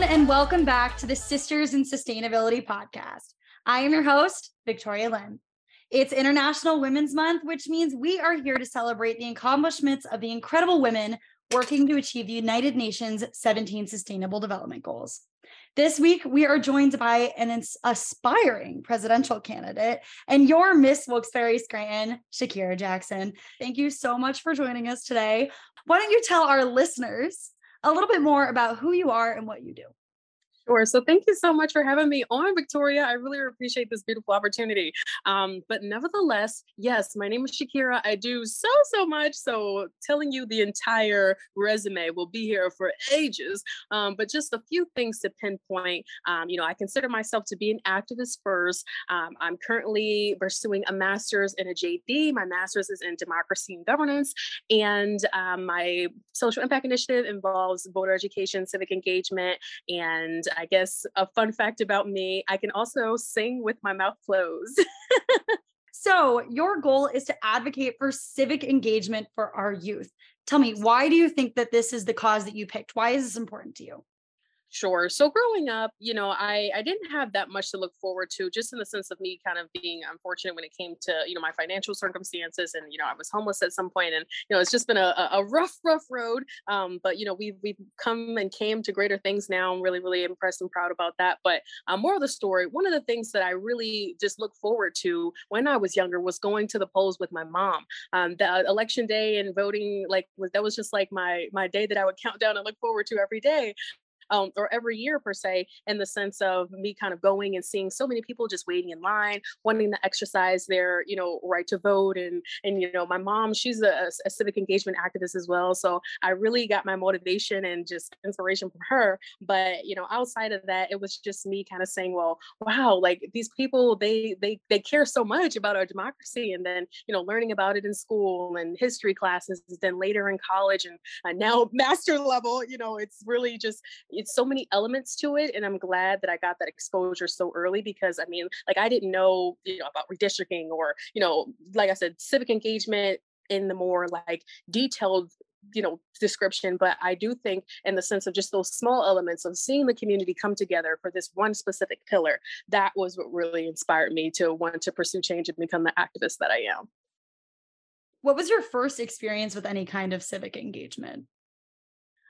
everyone, and welcome back to the Sisters in Sustainability podcast. I am your host, Victoria Lynn. It's International Women's Month, which means we are here to celebrate the accomplishments of the incredible women working to achieve the United Nations 17 Sustainable Development Goals. This week, we are joined by an aspiring presidential candidate and your Miss Wilkes-Barre Scranton, Shakira Jackson. Thank you so much for joining us today. Why don't you tell our listeners a little bit more about who you are and what you do. Sure. So thank you so much for having me on, Victoria. I really appreciate this beautiful opportunity. Um, but nevertheless, yes, my name is Shakira. I do so, so much. So telling you the entire resume will be here for ages. Um, but just a few things to pinpoint. Um, you know, I consider myself to be an activist first. Um, I'm currently pursuing a master's in a JD. My master's is in democracy and governance. And um, my social impact initiative involves voter education, civic engagement, and I guess a fun fact about me, I can also sing with my mouth closed. so, your goal is to advocate for civic engagement for our youth. Tell me, why do you think that this is the cause that you picked? Why is this important to you? Sure. So growing up, you know, I I didn't have that much to look forward to, just in the sense of me kind of being unfortunate when it came to you know my financial circumstances, and you know I was homeless at some point, and you know it's just been a, a rough, rough road. Um, but you know we've we've come and came to greater things now. I'm really really impressed and proud about that. But um, more of the story, one of the things that I really just look forward to when I was younger was going to the polls with my mom. Um, the election day and voting, like was that was just like my my day that I would count down and look forward to every day um, or every year per se, in the sense of me kind of going and seeing so many people just waiting in line, wanting to exercise their, you know, right to vote. And and you know, my mom, she's a, a civic engagement activist as well. So I really got my motivation and just inspiration from her. But you know, outside of that, it was just me kind of saying, well, wow, like these people, they they they care so much about our democracy, and then you know, learning about it in school and history classes, then later in college, and uh, now master level, you know, it's really just it's so many elements to it and i'm glad that i got that exposure so early because i mean like i didn't know you know about redistricting or you know like i said civic engagement in the more like detailed you know description but i do think in the sense of just those small elements of seeing the community come together for this one specific pillar that was what really inspired me to want to pursue change and become the activist that i am. What was your first experience with any kind of civic engagement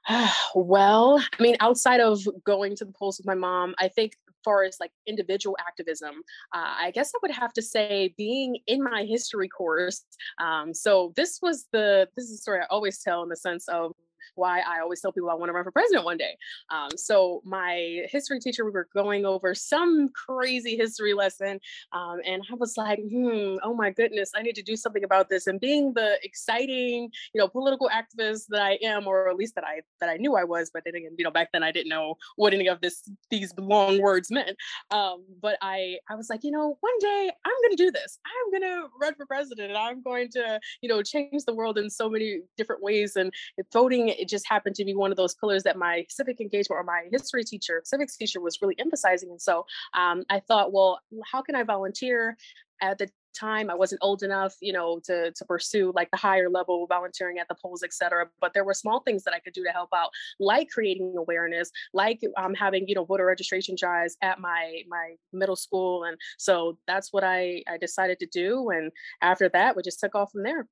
well, I mean, outside of going to the polls with my mom, I think far as like individual activism, uh, I guess I would have to say being in my history course. Um, so this was the this is a story I always tell in the sense of why I always tell people I want to run for president one day. Um, so my history teacher, we were going over some crazy history lesson, um, and I was like, hmm, oh my goodness, I need to do something about this. And being the exciting, you know, political activist that I am, or at least that I that I knew I was, but then again, you know, back then I didn't know what any of this these long words meant. Um, but I I was like, you know, one day I'm going to do this. I'm going to run for president, and I'm going to, you know, change the world in so many different ways. And voting it just happened to be one of those pillars that my civic engagement or my history teacher, civics teacher was really emphasizing. And so um, I thought, well, how can I volunteer? At the time, I wasn't old enough, you know, to to pursue like the higher level volunteering at the polls, et cetera. But there were small things that I could do to help out, like creating awareness, like um, having you know voter registration drives at my my middle school, and so that's what I I decided to do. And after that, we just took off from there.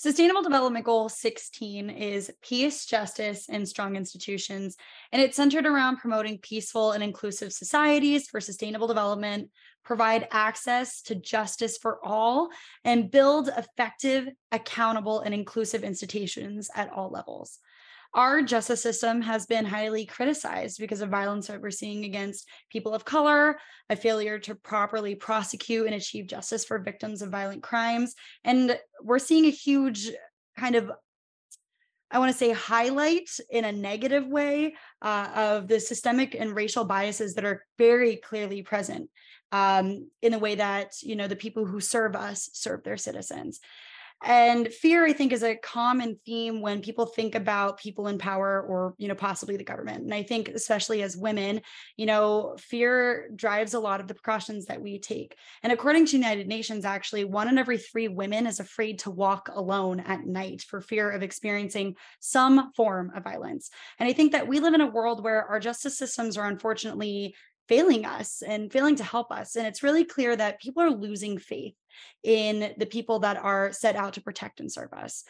Sustainable Development Goal 16 is peace, justice, and strong institutions. And it's centered around promoting peaceful and inclusive societies for sustainable development, provide access to justice for all, and build effective, accountable, and inclusive institutions at all levels our justice system has been highly criticized because of violence that we're seeing against people of color, a failure to properly prosecute and achieve justice for victims of violent crimes. And we're seeing a huge kind of I want to say highlight in a negative way uh, of the systemic and racial biases that are very clearly present um, in the way that you know the people who serve us serve their citizens. And fear, I think, is a common theme when people think about people in power or, you know, possibly the government. And I think, especially as women, you know, fear drives a lot of the precautions that we take. And according to the United Nations, actually, one in every three women is afraid to walk alone at night for fear of experiencing some form of violence. And I think that we live in a world where our justice systems are unfortunately failing us and failing to help us. And it's really clear that people are losing faith in the people that are set out to protect and serve us.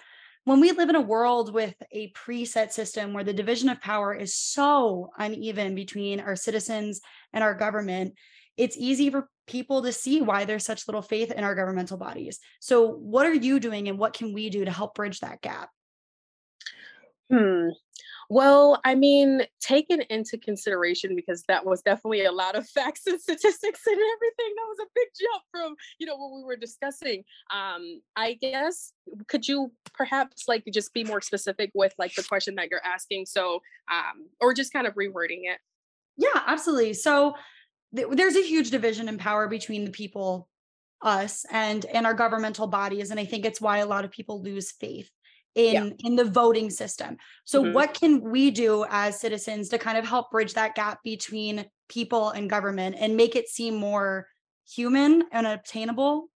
When we live in a world with a preset system where the division of power is so uneven between our citizens and our government, it's easy for people to see why there's such little faith in our governmental bodies. So, what are you doing and what can we do to help bridge that gap? Hmm. Well, I mean, taken into consideration because that was definitely a lot of facts and statistics and everything. That was a big jump from you know what we were discussing. Um, I guess could you perhaps like just be more specific with like the question that you're asking? So, um, or just kind of rewording it. Yeah, absolutely. So th- there's a huge division in power between the people us and and our governmental bodies and i think it's why a lot of people lose faith in yeah. in the voting system. So mm-hmm. what can we do as citizens to kind of help bridge that gap between people and government and make it seem more human and obtainable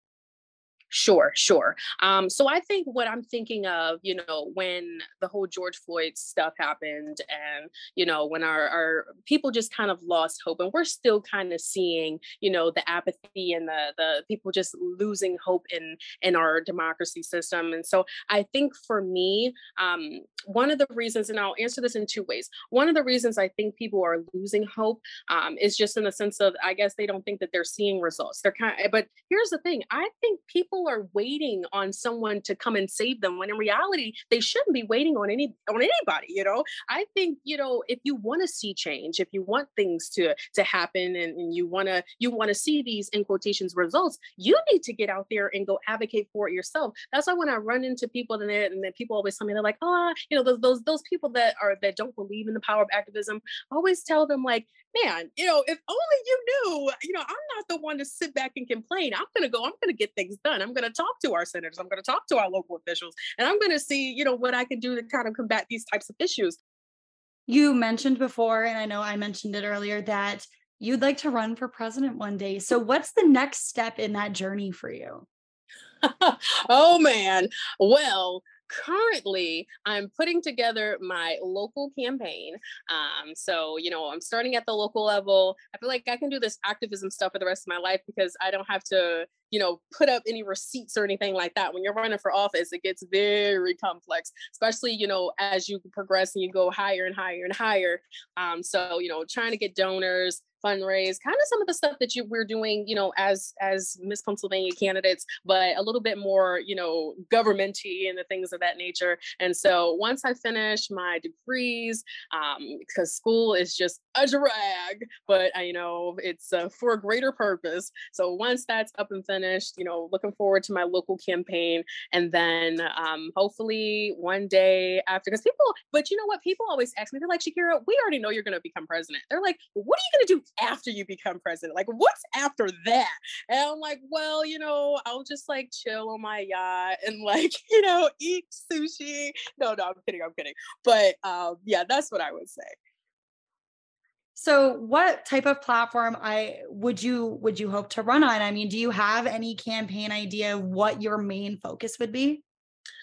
Sure, sure. Um, so I think what I'm thinking of, you know, when the whole George Floyd stuff happened and, you know, when our, our people just kind of lost hope and we're still kind of seeing, you know, the apathy and the the people just losing hope in in our democracy system. And so I think for me, um, one of the reasons, and I'll answer this in two ways. One of the reasons I think people are losing hope um, is just in the sense of, I guess they don't think that they're seeing results. They're kind of, but here's the thing. I think people people are waiting on someone to come and save them when in reality they shouldn't be waiting on any on anybody you know i think you know if you want to see change if you want things to to happen and, and you want to you want to see these in quotations results you need to get out there and go advocate for it yourself that's why when i run into people and then, and then people always tell me they're like oh you know those, those those people that are that don't believe in the power of activism I always tell them like man, you know, if only you knew, you know, I'm not the one to sit back and complain. I'm to go, I'm to get things done. I'm going to talk to our senators. I'm going to talk to our local officials, and I'm going to see, you know, what I can do to kind of combat these types of issues. You mentioned before, and I know I mentioned it earlier, that you'd like to run for president one day. So, what's the next step in that journey for you? oh man. Well, currently i'm putting together my local campaign um, so you know i'm starting at the local level. I feel like i can do this activism stuff for the rest of my life because i don't have to you know put up any receipts or anything like that. When you're running for office it gets very complex especially you know as you progress and you go higher and higher and higher. Um, so you know trying to get donors fundraise, kind of some of the stuff that you we're doing, you know, as as Miss Pennsylvania candidates, but a little bit more, you know, governmenty and the things of that nature. And so once I finish my degrees, um, because school is just a drag, but I you know it's uh, for a greater purpose. So once that's up and finished, you know, looking forward to my local campaign, and then um, hopefully one day after, because people, but you know what, people always ask me, they're like, Shakira, we already know you're going to become president. They're like, what are you going to do after you become president? Like, what's after that? And I'm like, well, you know, I'll just like chill on my yacht and like, you know, eat sushi. No, no, I'm kidding. I'm kidding. But um, yeah, that's what I would say. So what type of platform I would you would you hope to run on? I mean, do you have any campaign idea what your main focus would be?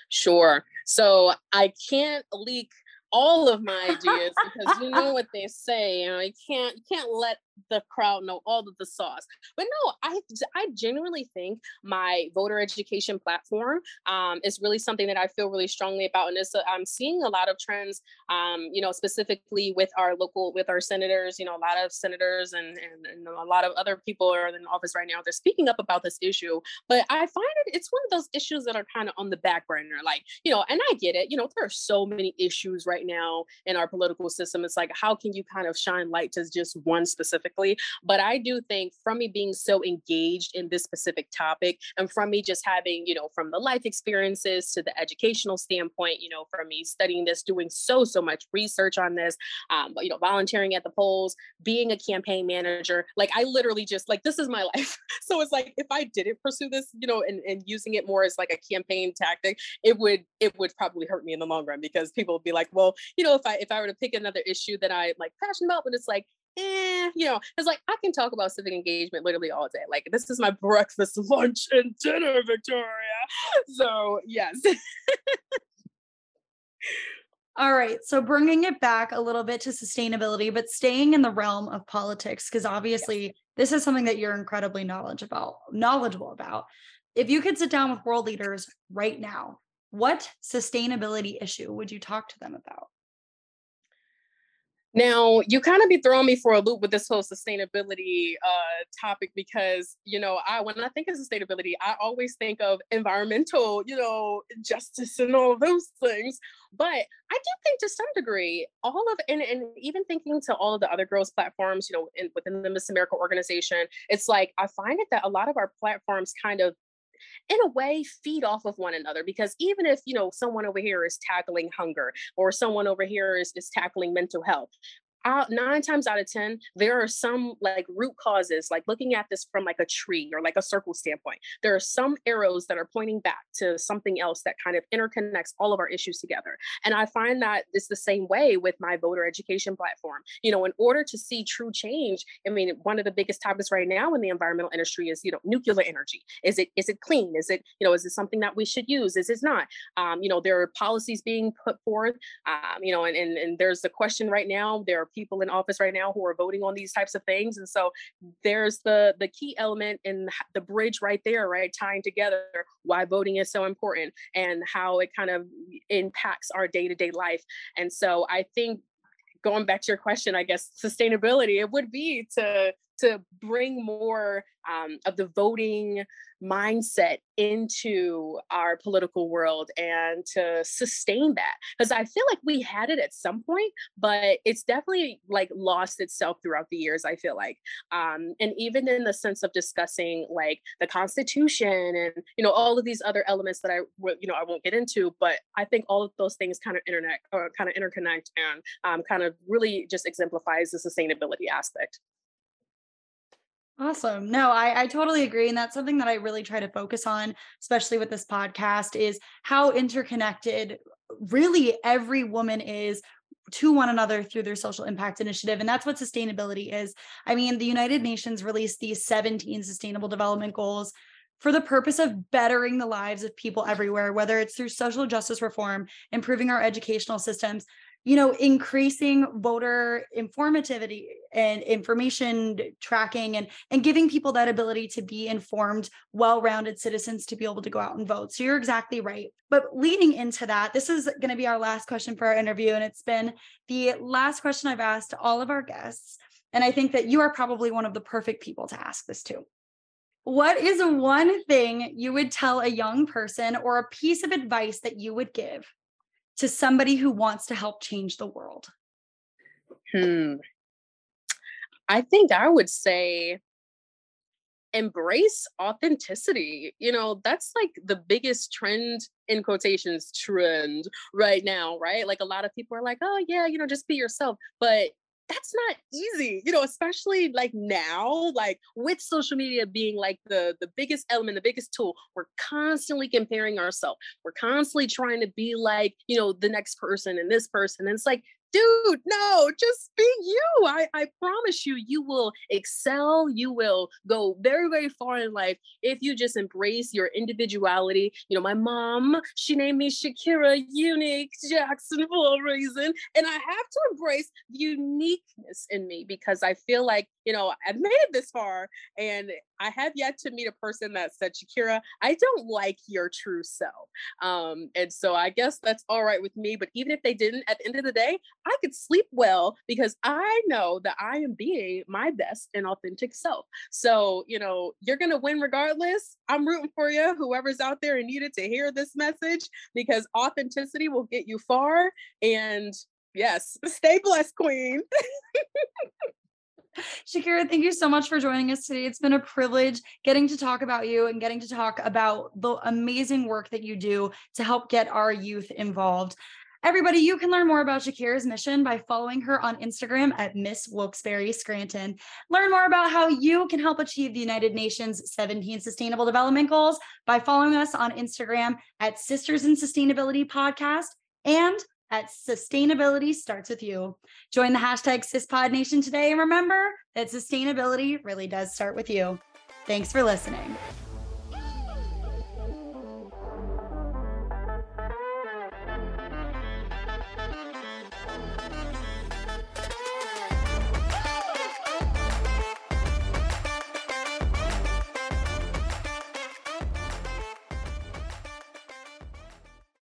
Sure. So I can't leak all of my ideas because you know what they say, you know, you can't you can't let the crowd know all of the sauce. But no, I I genuinely think my voter education platform um, is really something that I feel really strongly about, and it's, I'm seeing a lot of trends, um, you know, specifically with our local with our senators. You know, a lot of senators and, and, and a lot of other people are in office right now. They're speaking up about this issue, but I find it it's one of those issues that are kind of on the back burner. Like you know, and I get it. You know, there are so many issues right now in our political system. It's like how can you kind of shine light to just one specific specifically, but I do think from me being so engaged in this specific topic and from me just having, you know, from the life experiences to the educational standpoint, you know, from me studying this, doing so, so much research on this, um, you know, volunteering at the polls, being a campaign manager, like I literally just like, this is my life. so it's like, if I didn't pursue this, you know, and, and using it more as like a campaign tactic, it would, it would probably hurt me in the long run because people would be like, well, you know, if I, if I were to pick another issue that I like passionate about, but it's like, eh, you know, it's like I can talk about civic engagement literally all day. Like this is my breakfast, lunch, and dinner, Victoria. So yes. All right. So bringing it back a little bit to sustainability, but staying in the realm of politics, because obviously yes. this is something that you're incredibly knowledgeable knowledgeable about. If you could sit down with world leaders right now, what sustainability issue would you talk to them about? Now, you kind of be throwing me for a loop with this whole sustainability uh, topic because, you know, I when I think of sustainability, I always think of environmental, you know, justice and all those things. But I do think to some degree, all of and, and even thinking to all of the other girls platforms, you know, in, within the Miss America organization, it's like I find it that a lot of our platforms kind of in a way feed off of one another because even if you know someone over here is tackling hunger or someone over here is, is tackling mental health out nine times out of ten there are some like root causes like looking at this from like a tree or like a circle standpoint there are some arrows that are pointing back to something else that kind of interconnects all of our issues together and i find that it's the same way with my voter education platform you know in order to see true change i mean one of the biggest topics right now in the environmental industry is you know nuclear energy is it is it clean is it you know is it something that we should use is it not? Um, you know there are policies being put forth um, you know and, and and there's the question right now there are people in office right now who are voting on these types of things and so there's the the key element in the bridge right there right tying together why voting is so important and how it kind of impacts our day-to-day life. And so i think going back to your question i guess sustainability it would be to to bring more um, of the voting mindset into our political world and to sustain that. Because i feel like we had it at some point but it's definitely like lost itself throughout the years i feel like. Um, and even in the sense of discussing like the constitution and you know all of these other elements that i you know i won't get into but i think all of those things kind of internet or kind of interconnect and um, kind of really just exemplifies the sustainability aspect Awesome. No, I, I totally agree. And that's something that I really try to focus on, especially with this podcast, is how interconnected really every woman is to one another through their social impact initiative. And that's what sustainability is. I mean, the United Nations released these 17 sustainable development goals for the purpose of bettering the lives of people everywhere, whether it's through social justice reform, improving our educational systems, you know increasing voter informativity and information tracking and and giving people that ability to be informed well-rounded citizens to be able to go out and vote. So you're exactly right. But leading into that this is going to be our last question for our interview and it's been the last question i've asked all of our guests and i think that you are probably one of the perfect people to ask this to. What is one thing you would tell a young person or a piece of advice that you would give to somebody who wants to help change the world? Hmm. I think I would say embrace authenticity. You know, that's like the biggest trend in quotations trend right now, right? Like a lot of people are like, oh, yeah, you know, just be yourself. But that's not easy you know especially like now like with social media being like the the biggest element the biggest tool we're constantly comparing ourselves. We're constantly trying to be like you know the next person and this person and it's like dude, no, just be you. I, I promise you, you will excel. You will go very, very far in life if you just embrace your individuality. You know, my mom, she named me Shakira Unique Jackson for a reason. And I have to embrace the uniqueness in me because I feel like, you know, I've made it this far and I have yet to meet a person that said, Shakira, I don't like your true self. Um, and so I guess that's all right with me. But even if they didn't, at the end of the day, I could sleep well because I know that I am being my best and authentic self. So, you know, you're going to win regardless. I'm rooting for you, whoever's out there and needed to hear this message, because authenticity will get you far. And yes, stay blessed, Queen. Shakira, thank you so much for joining us today. It's been a privilege getting to talk about you and getting to talk about the amazing work that you do to help get our youth involved. Everybody, you can learn more about Shakira's mission by following her on Instagram at Miss Wilkes-Barre Scranton. Learn more about how you can help achieve the United Nations 17 Sustainable Development Goals by following us on Instagram at Sisters in Sustainability Podcast and at Sustainability Starts With You. Join the hashtag SISPod Nation today and remember that sustainability really does start with you. Thanks for listening.